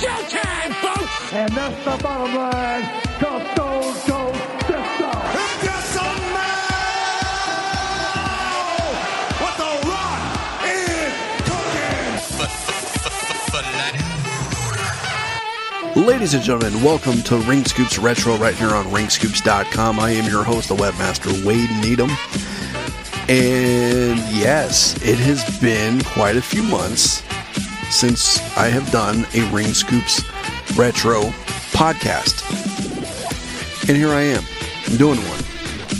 showtime, folks! And that's the bottom line. The Stone Cold Step What the rock is cooking! Ladies and gentlemen, welcome to Ring Scoops Retro right here on ringscoops.com. I am your host, the webmaster Wade Needham. And yes, it has been quite a few months since I have done a Ring Scoops Retro podcast. And here I am, doing one.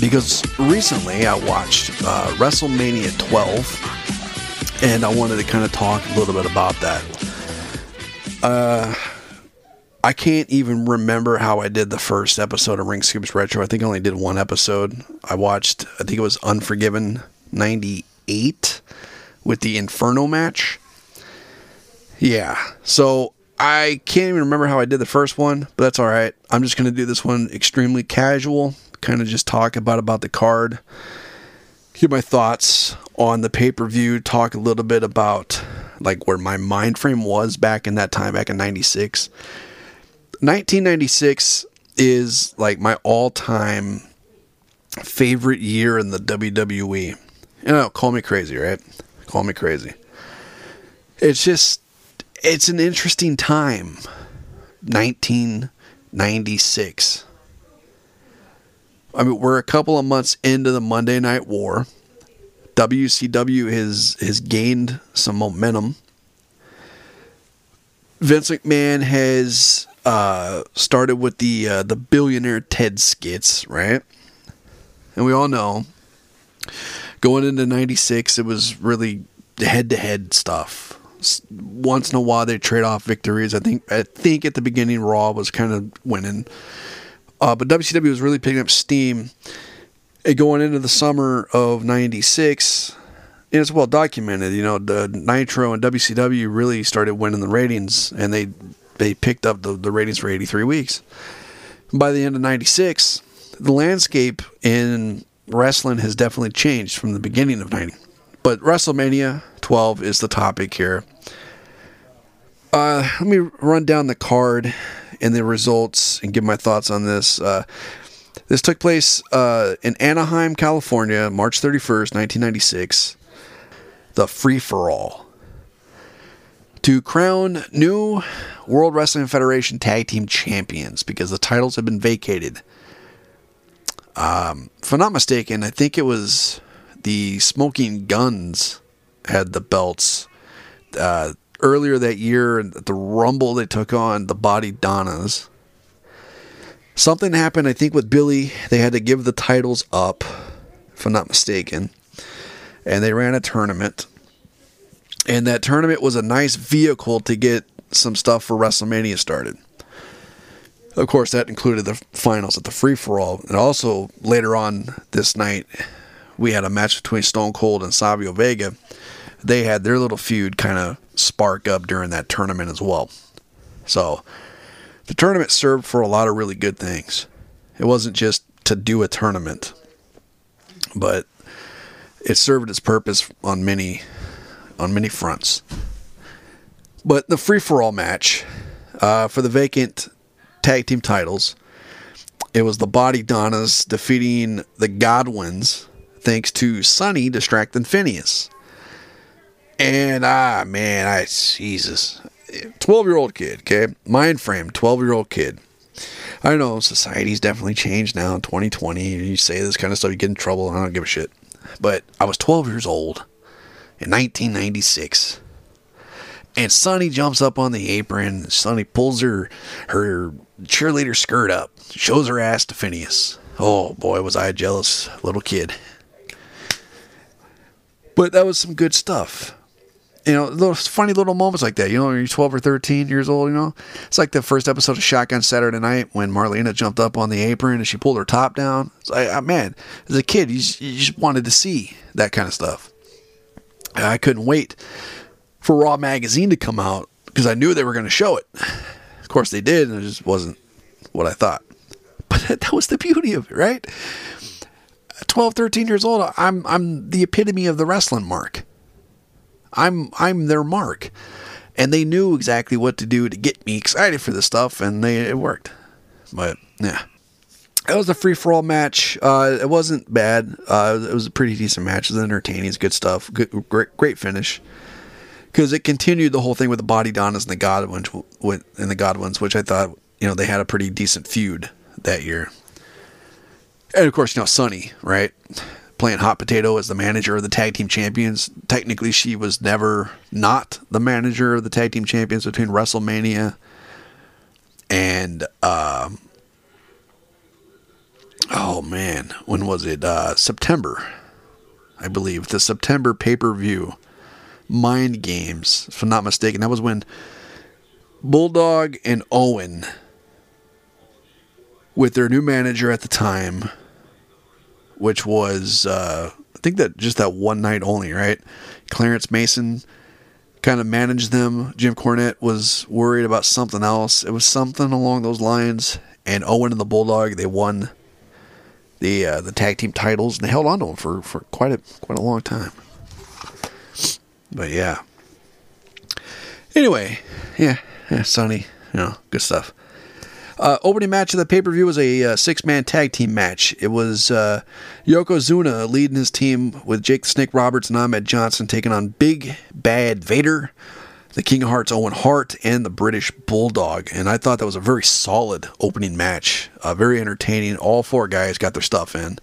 Because recently I watched uh, WrestleMania 12, and I wanted to kind of talk a little bit about that. I can't even remember how I did the first episode of Ring Scoops Retro. I think I only did one episode. I watched, I think it was Unforgiven 98 with the Inferno match. Yeah. So I can't even remember how I did the first one, but that's all right. I'm just going to do this one extremely casual, kind of just talk about about the card, give my thoughts on the pay-per-view, talk a little bit about like where my mind frame was back in that time back in 96. 1996 is like my all-time favorite year in the WWE. You know, call me crazy, right? Call me crazy. It's just it's an interesting time. 1996. I mean, we're a couple of months into the Monday Night War. WCW has has gained some momentum. Vince McMahon has uh, started with the uh, the billionaire Ted skits, right? And we all know going into '96, it was really head to head stuff. Once in a while, they trade off victories. I think I think at the beginning, Raw was kind of winning, uh, but WCW was really picking up steam. And going into the summer of '96, and it's well documented. You know, the Nitro and WCW really started winning the ratings, and they they picked up the, the ratings for 83 weeks. By the end of '96, the landscape in wrestling has definitely changed from the beginning of '90. But WrestleMania 12 is the topic here. Uh, let me run down the card and the results and give my thoughts on this. Uh, this took place uh, in Anaheim, California, March 31st, 1996. The Free for All. To crown new World Wrestling Federation Tag Team Champions because the titles have been vacated. Um, if I'm not mistaken, I think it was the Smoking Guns had the belts uh, earlier that year. At the Rumble, they took on the Body Donnas. Something happened, I think, with Billy. They had to give the titles up, if I'm not mistaken. And they ran a tournament. And that tournament was a nice vehicle to get some stuff for WrestleMania started. Of course, that included the finals at the free for all. And also, later on this night, we had a match between Stone Cold and Savio Vega. They had their little feud kind of spark up during that tournament as well. So, the tournament served for a lot of really good things. It wasn't just to do a tournament, but it served its purpose on many on many fronts. But the free for all match uh, for the vacant tag team titles, it was the Body Donnas defeating the Godwins thanks to Sunny distracting Phineas. And ah man, I Jesus, twelve year old kid, okay, mind frame, twelve year old kid. I know society's definitely changed now in 2020. You say this kind of stuff, you get in trouble. I don't give a shit. But I was 12 years old in 1996. And Sunny jumps up on the apron. Sunny pulls her her cheerleader skirt up, shows her ass to Phineas. Oh boy, was I a jealous little kid. But that was some good stuff. You know, little funny little moments like that. You know, when you're 12 or 13 years old, you know, it's like the first episode of Shotgun Saturday Night when Marlena jumped up on the apron and she pulled her top down. It's like, ah, man, as a kid, you just, wanted to see that kind of stuff. I couldn't wait for Raw magazine to come out because I knew they were going to show it. Of course, they did, and it just wasn't what I thought. But that was the beauty of it, right? At 12, 13 years old, I'm I'm the epitome of the wrestling mark. I'm I'm their mark. and they knew exactly what to do to get me excited for this stuff, and they it worked. But yeah, it was a free for all match. Uh, it wasn't bad. Uh, it was a pretty decent match. It was entertaining. It's good stuff. Good, great, great finish. Because it continued the whole thing with the Body Donnas and the Godwins, and the Godwins, which I thought you know they had a pretty decent feud that year. And of course, you know Sunny, right? Playing hot potato as the manager of the tag team champions. Technically, she was never not the manager of the tag team champions between WrestleMania and um, oh man, when was it? Uh, September, I believe. The September pay per view, Mind Games, if I'm not mistaken. That was when Bulldog and Owen, with their new manager at the time, which was uh, I think that just that one night only, right? Clarence Mason kind of managed them. Jim Cornette was worried about something else. It was something along those lines. And Owen and the Bulldog, they won the uh, the tag team titles and they held on to them for, for quite a quite a long time. But yeah. Anyway, yeah, yeah, Sunny, you know, good stuff. Uh, opening match of the pay per view was a uh, six man tag team match. It was uh, Yokozuna leading his team with Jake Snake Roberts and Ahmed Johnson taking on Big Bad Vader, the King of Hearts Owen Hart, and the British Bulldog. And I thought that was a very solid opening match, uh, very entertaining. All four guys got their stuff in.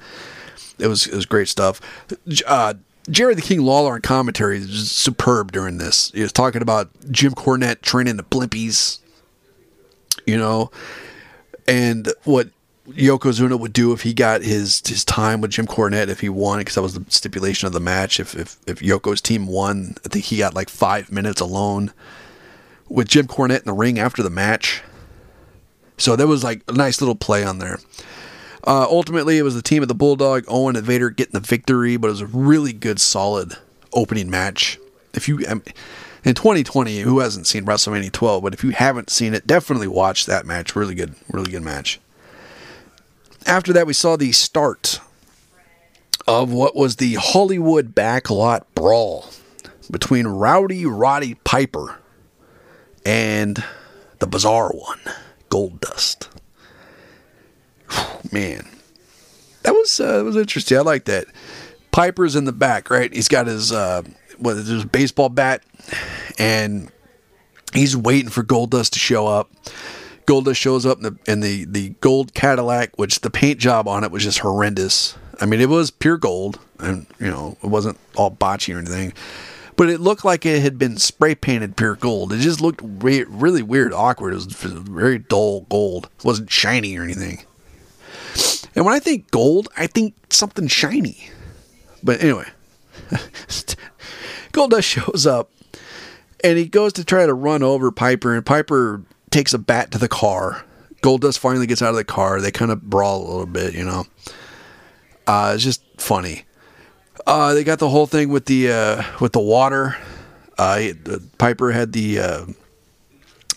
It was it was great stuff. Uh, Jerry the King Lawler on commentary is superb during this. He was talking about Jim Cornette training the blimpies, you know, and what Yokozuna would do if he got his his time with Jim Cornette if he won because that was the stipulation of the match. If if if Yoko's team won, I think he got like five minutes alone with Jim Cornette in the ring after the match. So that was like a nice little play on there. Uh, ultimately, it was the team of the Bulldog, Owen and Vader getting the victory, but it was a really good, solid opening match. If you um, in 2020, who hasn't seen WrestleMania 12? But if you haven't seen it, definitely watch that match. Really good, really good match. After that, we saw the start of what was the Hollywood Backlot Brawl between Rowdy Roddy Piper and the bizarre one, Goldust. Man, that was uh, that was interesting. I like that. Piper's in the back, right? He's got his uh, is his baseball bat, and he's waiting for Goldust to show up. Goldust shows up in the in the the gold Cadillac, which the paint job on it was just horrendous. I mean, it was pure gold, and you know, it wasn't all botchy or anything, but it looked like it had been spray painted pure gold. It just looked re- really weird, awkward. It was very dull gold. It wasn't shiny or anything. And when I think gold, I think something shiny. But anyway, Goldust shows up and he goes to try to run over Piper, and Piper takes a bat to the car. Goldust finally gets out of the car. They kind of brawl a little bit, you know. Uh, it's just funny. Uh, they got the whole thing with the uh, with the water. Uh, Piper had the uh,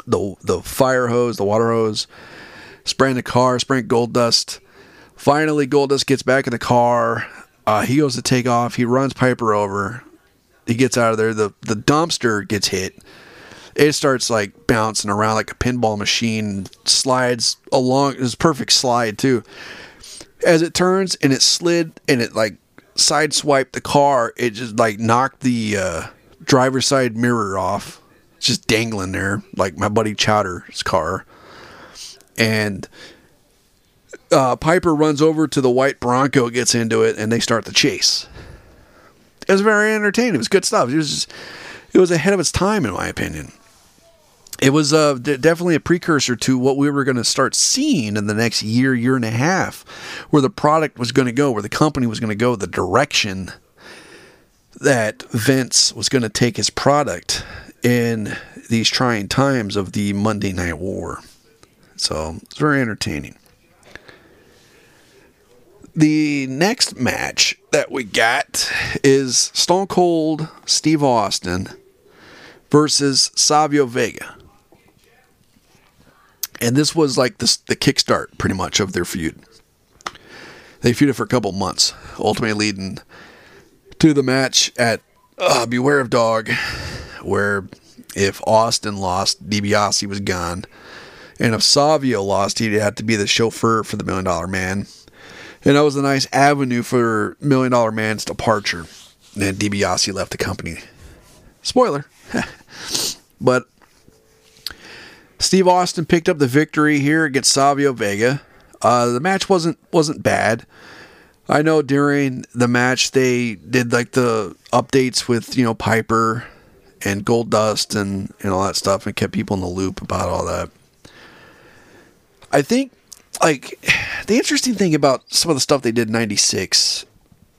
the the fire hose, the water hose, spraying the car, spraying Goldust. Finally, Goldust gets back in the car. Uh, he goes to take off. He runs Piper over. He gets out of there. The the dumpster gets hit. It starts like bouncing around like a pinball machine. Slides along. It's perfect slide too. As it turns and it slid and it like sideswiped the car. It just like knocked the uh, driver's side mirror off. Just dangling there like my buddy Chowder's car. And uh, Piper runs over to the white Bronco, gets into it, and they start the chase. It was very entertaining. It was good stuff. It was just, it was ahead of its time, in my opinion. It was uh, d- definitely a precursor to what we were going to start seeing in the next year, year and a half, where the product was going to go, where the company was going to go, the direction that Vince was going to take his product in these trying times of the Monday Night War. So it's very entertaining. The next match that we got is Stone Cold Steve Austin versus Savio Vega. And this was like the, the kickstart, pretty much, of their feud. They feuded for a couple months, ultimately leading to the match at uh, Beware of Dog, where If Austin lost, DiBiase was gone. And if Savio lost, he'd have to be the chauffeur for the Million Dollar Man. And that was a nice avenue for Million Dollar Man's departure. And DiBiase left the company. Spoiler. but Steve Austin picked up the victory here against Savio Vega. Uh, the match wasn't wasn't bad. I know during the match they did like the updates with you know Piper and Goldust and and all that stuff and kept people in the loop about all that. I think like the interesting thing about some of the stuff they did in 96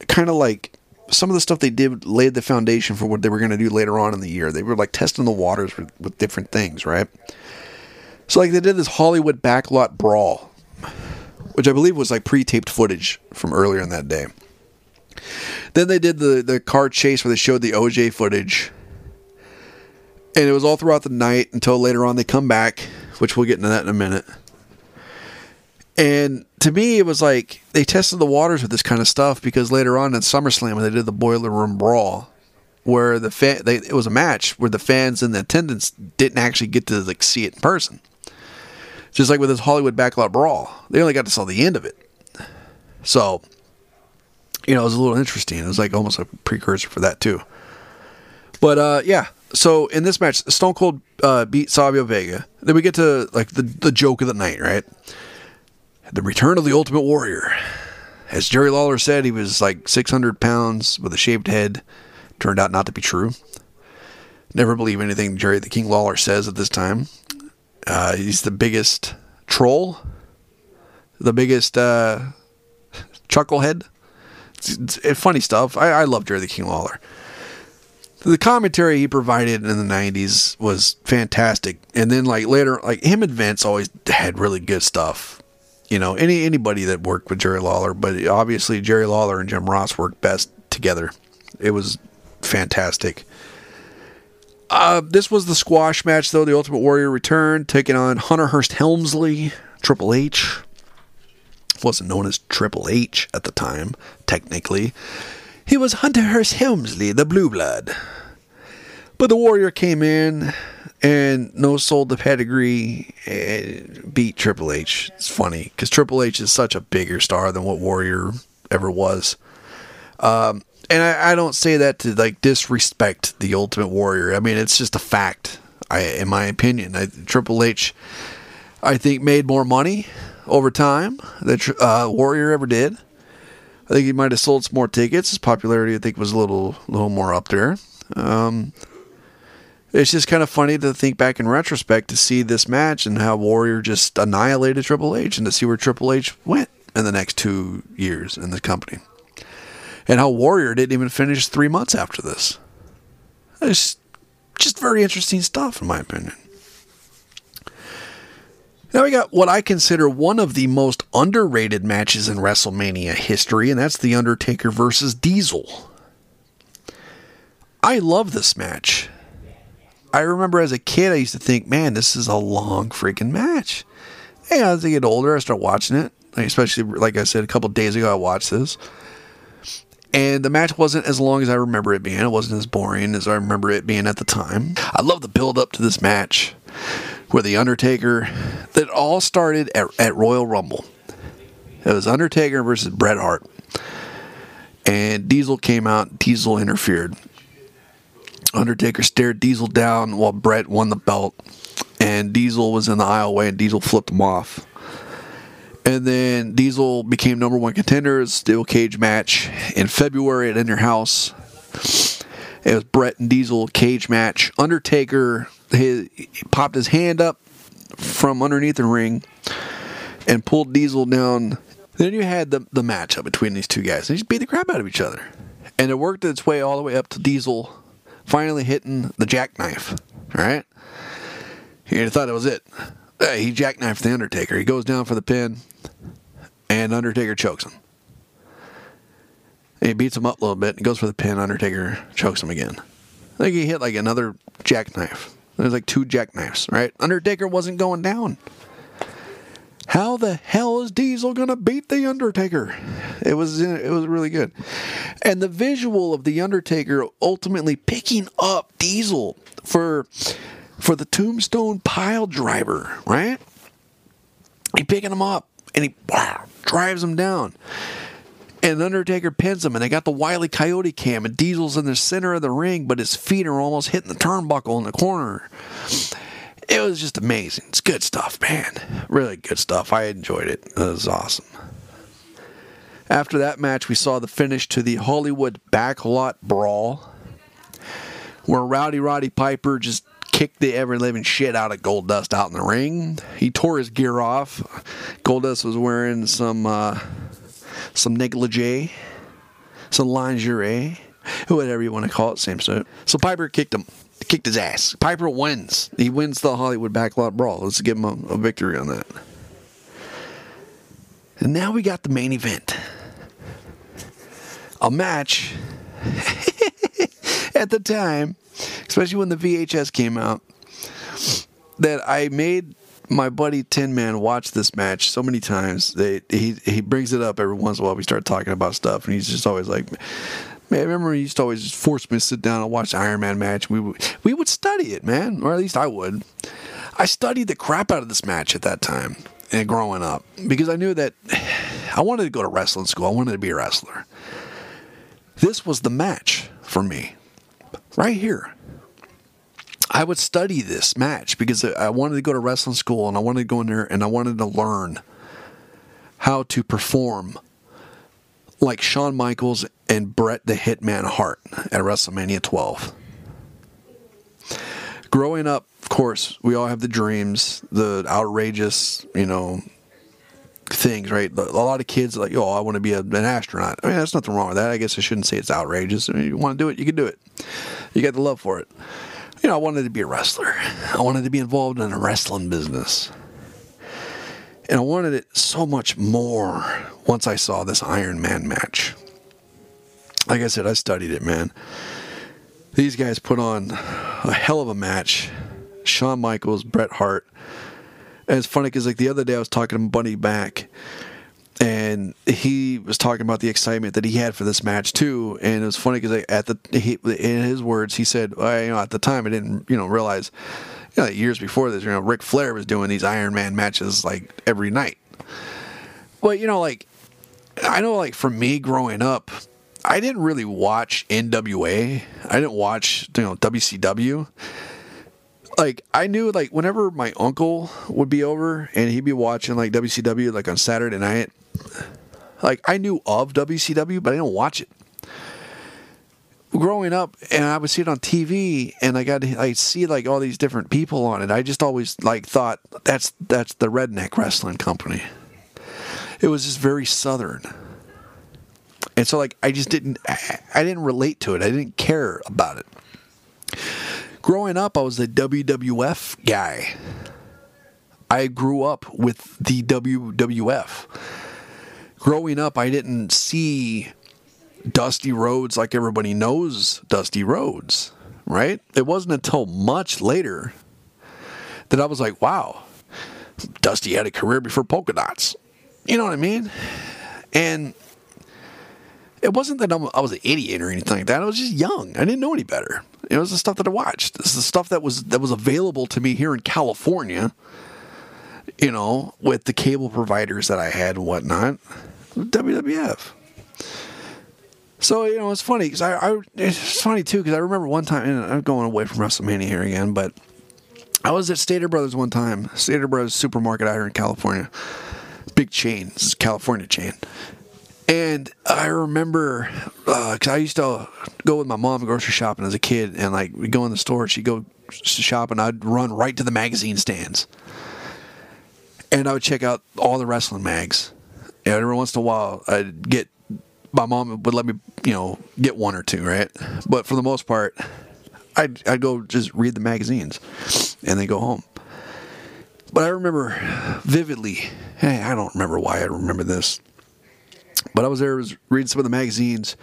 kind of like some of the stuff they did laid the foundation for what they were going to do later on in the year. They were like testing the waters with, with different things, right? So like they did this Hollywood backlot brawl, which I believe was like pre-taped footage from earlier in that day. Then they did the the car chase where they showed the OJ footage. And it was all throughout the night until later on they come back, which we'll get into that in a minute. And to me, it was like they tested the waters with this kind of stuff because later on in SummerSlam, when they did the Boiler Room Brawl, where the fan, they, it was a match where the fans and the attendants didn't actually get to like see it in person. Just like with this Hollywood Backlot Brawl, they only got to saw the end of it. So, you know, it was a little interesting. It was like almost a precursor for that too. But uh, yeah, so in this match, Stone Cold uh, beat Savio Vega. Then we get to like the the joke of the night, right? The return of the Ultimate Warrior. As Jerry Lawler said, he was like 600 pounds with a shaved head. Turned out not to be true. Never believe anything Jerry the King Lawler says at this time. Uh, he's the biggest troll, the biggest uh, chucklehead. It's, it's, it's funny stuff. I, I love Jerry the King Lawler. The commentary he provided in the '90s was fantastic, and then like later, like him and Vince always had really good stuff. You know, any anybody that worked with Jerry Lawler, but obviously Jerry Lawler and Jim Ross worked best together. It was fantastic. Uh, this was the squash match, though. The Ultimate Warrior returned, taking on Hunter Hearst Helmsley, Triple H. Wasn't known as Triple H at the time, technically. He was Hunter Hearst Helmsley, the Blue Blood. But the Warrior came in and no sold the pedigree and beat Triple H. It's funny because Triple H is such a bigger star than what Warrior ever was. Um, and I, I, don't say that to like disrespect the Ultimate Warrior. I mean, it's just a fact. I, in my opinion, I, Triple H, I think made more money over time than uh, Warrior ever did. I think he might have sold some more tickets. His popularity, I think, was a little, little more up there. Um, it's just kind of funny to think back in retrospect to see this match and how Warrior just annihilated Triple H and to see where Triple H went in the next two years in the company and how Warrior didn't even finish three months after this. It's just very interesting stuff, in my opinion. Now we got what I consider one of the most underrated matches in WrestleMania history, and that's The Undertaker versus Diesel. I love this match. I remember as a kid, I used to think, man, this is a long freaking match. And as I get older, I start watching it. Especially, like I said, a couple days ago, I watched this. And the match wasn't as long as I remember it being. It wasn't as boring as I remember it being at the time. I love the build up to this match where The Undertaker, that all started at, at Royal Rumble. It was Undertaker versus Bret Hart. And Diesel came out, Diesel interfered. Undertaker stared Diesel down while Bret won the belt. And Diesel was in the aisleway and Diesel flipped him off. And then Diesel became number one contender. Steel cage match in February at In Your House. It was Bret and Diesel cage match. Undertaker his, popped his hand up from underneath the ring and pulled Diesel down. Then you had the, the matchup between these two guys. They just beat the crap out of each other. And it worked its way all the way up to Diesel finally hitting the jackknife. All right? You thought it was it. He jackknifed the Undertaker. He goes down for the pin and Undertaker chokes him. He beats him up a little bit and goes for the pin. Undertaker chokes him again. I think he hit like another jackknife. There's like two jackknives, right? Undertaker wasn't going down. How the hell is Diesel gonna beat the Undertaker? It was it was really good, and the visual of the Undertaker ultimately picking up Diesel for for the Tombstone pile driver, right? He picking him up and he drives him down. And the Undertaker pins him, and they got the Wiley Coyote cam, and Diesel's in the center of the ring, but his feet are almost hitting the turnbuckle in the corner. It was just amazing. It's good stuff, man. Really good stuff. I enjoyed it. It was awesome. After that match, we saw the finish to the Hollywood Backlot Brawl, where Rowdy Roddy Piper just kicked the ever living shit out of Goldust out in the ring. He tore his gear off. Goldust was wearing some uh, some negligee, some lingerie, whatever you want to call it, same suit. So Piper kicked him, kicked his ass. Piper wins. He wins the Hollywood Backlot Brawl. Let's give him a, a victory on that. And now we got the main event. A match at the time, especially when the VHS came out, that I made my buddy Tin Man watch this match so many times. They he he brings it up every once in a while. We start talking about stuff, and he's just always like, "Man, I remember he used to always force me to sit down and watch the Iron Man match. We would, we would study it, man, or at least I would. I studied the crap out of this match at that time and growing up because I knew that I wanted to go to wrestling school. I wanted to be a wrestler. This was the match for me, right here. I would study this match because I wanted to go to wrestling school and I wanted to go in there and I wanted to learn how to perform like Shawn Michaels and Bret the Hitman Hart at WrestleMania 12. Growing up, of course, we all have the dreams, the outrageous, you know, things, right? A lot of kids like, oh, I want to be a, an astronaut. I mean, there's nothing wrong with that. I guess I shouldn't say it's outrageous. I mean, you want to do it, you can do it. You got the love for it you know, I wanted to be a wrestler. I wanted to be involved in a wrestling business. And I wanted it so much more once I saw this Iron Man match. Like I said, I studied it, man. These guys put on a hell of a match. Shawn Michaels, Bret Hart. And it's funny because like the other day I was talking to Bunny back and he was talking about the excitement that he had for this match too. And it was funny because at the he, in his words, he said, well, you know, at the time I didn't you know realize, you know, years before this, you know, Ric Flair was doing these Iron Man matches like every night. Well, you know, like I know, like for me growing up, I didn't really watch NWA. I didn't watch you know WCW like I knew like whenever my uncle would be over and he'd be watching like WCW like on Saturday night, like I knew of WCW, but I didn't watch it. Growing up, and I would see it on TV, and I got I see like all these different people on it. I just always like thought that's that's the redneck wrestling company. It was just very southern, and so like I just didn't I didn't relate to it. I didn't care about it. Growing up, I was a WWF guy. I grew up with the WWF growing up, I didn't see Dusty Rhodes like everybody knows Dusty Rhodes, right? It wasn't until much later that I was like, wow, Dusty had a career before polka dots. You know what I mean? And it wasn't that I'm, I was an idiot or anything like that. I was just young. I didn't know any better. It was the stuff that I watched. Is the stuff that was that was available to me here in California. You know, with the cable providers that I had and whatnot. WWF. So you know it's funny because I, I, it's funny too because I remember one time and I'm going away from WrestleMania here again, but I was at Stater Brothers one time, Stater Brothers supermarket out here in California, big chain, this is California chain, and I remember because uh, I used to go with my mom grocery shopping as a kid, and like we go in the store, she'd go shopping, I'd run right to the magazine stands, and I would check out all the wrestling mags. And every once in a while, I'd get my mom would let me, you know, get one or two, right? But for the most part, I'd, I'd go just read the magazines and then go home. But I remember vividly, hey, I don't remember why I remember this, but I was there, was reading some of the magazines,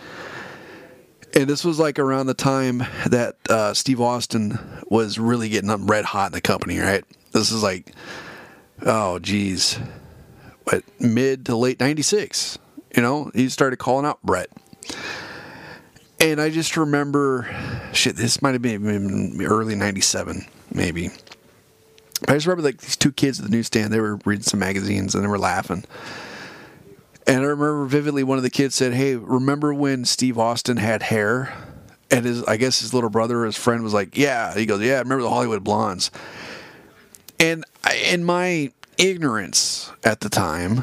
and this was like around the time that uh, Steve Austin was really getting up red hot in the company, right? This is like, oh, geez, mid to late 96. You know, he started calling out Bret. And I just remember, shit, this might have been early 97, maybe. I just remember like these two kids at the newsstand, they were reading some magazines and they were laughing. And I remember vividly one of the kids said, Hey, remember when Steve Austin had hair? And his, I guess his little brother or his friend was like, Yeah. He goes, Yeah, I remember the Hollywood Blondes. And I, in my ignorance at the time,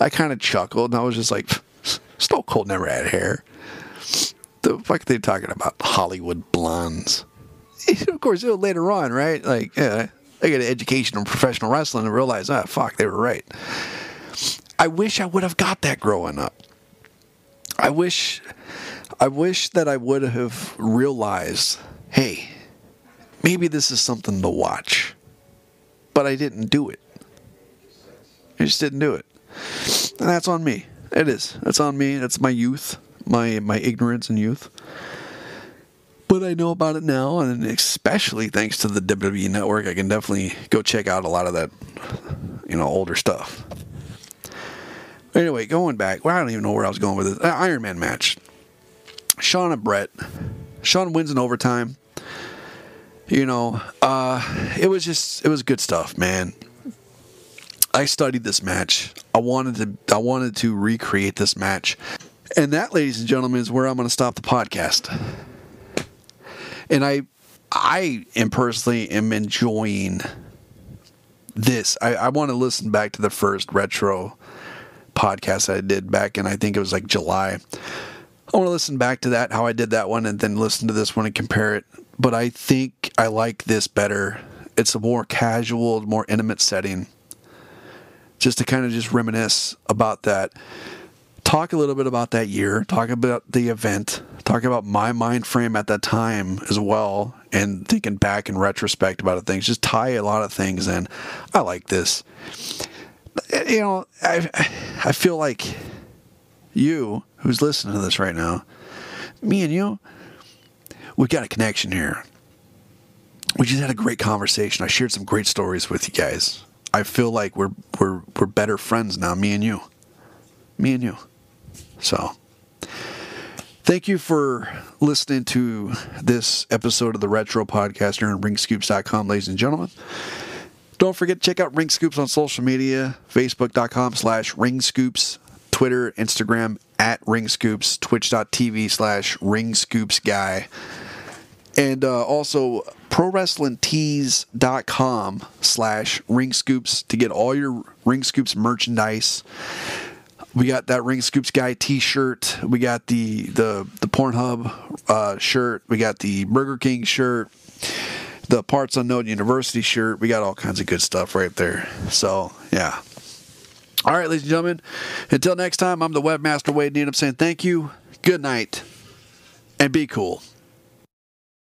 I kind of chuckled and I was just like, Stone Cold never had hair. The fuck are they talking about? Hollywood blondes. of course, later on, right? Like, yeah, I got an education in professional wrestling and realized, ah, fuck, they were right. I wish I would have got that growing up. I wish, I wish that I would have realized, hey, maybe this is something to watch. But I didn't do it. I just didn't do it. And that's on me. It is. That's on me. That's my youth, my my ignorance and youth. But I know about it now, and especially thanks to the WWE Network, I can definitely go check out a lot of that, you know, older stuff. Anyway, going back, well, I don't even know where I was going with this. Uh, Iron Man match. Shawn and Bret. Shawn wins in overtime. You know, uh, it was just it was good stuff, man. I studied this match. I wanted to I wanted to recreate this match. And that, ladies and gentlemen, is where I'm going to stop the podcast. And I I am personally am enjoying this. I, I want to listen back to the first retro podcast I did back in I think it was like July. I want to listen back to that, how I did that one, and then listen to this one and compare it. But I think I like this better. It's a more casual, more intimate setting. Just to kind of just reminisce about that. Talk a little bit about that year. Talk about the event. Talk about my mind frame at that time as well. And thinking back in retrospect about things. Just tie a lot of things in. I like this. You know, I, I feel like you who's listening to this right now, me and you, we got a connection here. We just had a great conversation. I shared some great stories with you guys. I feel like we're we're we're better friends now, me and you. Me and you. So thank you for listening to this episode of the Retro Podcast here on ringscoops.com, ladies and gentlemen. Don't forget to check out Ring Scoops on social media, facebook.com slash ringscoops, Twitter, Instagram at ringscoops, twitch.tv slash ringscoopsguy. And uh, also prowrestlingtees.com slash ringscoops to get all your Ring Scoops merchandise. We got that Ring Scoops guy T-shirt. We got the the the Pornhub uh, shirt. We got the Burger King shirt. The Parts Unknown University shirt. We got all kinds of good stuff right there. So yeah. All right, ladies and gentlemen. Until next time, I'm the webmaster Wade Needham saying thank you, good night, and be cool.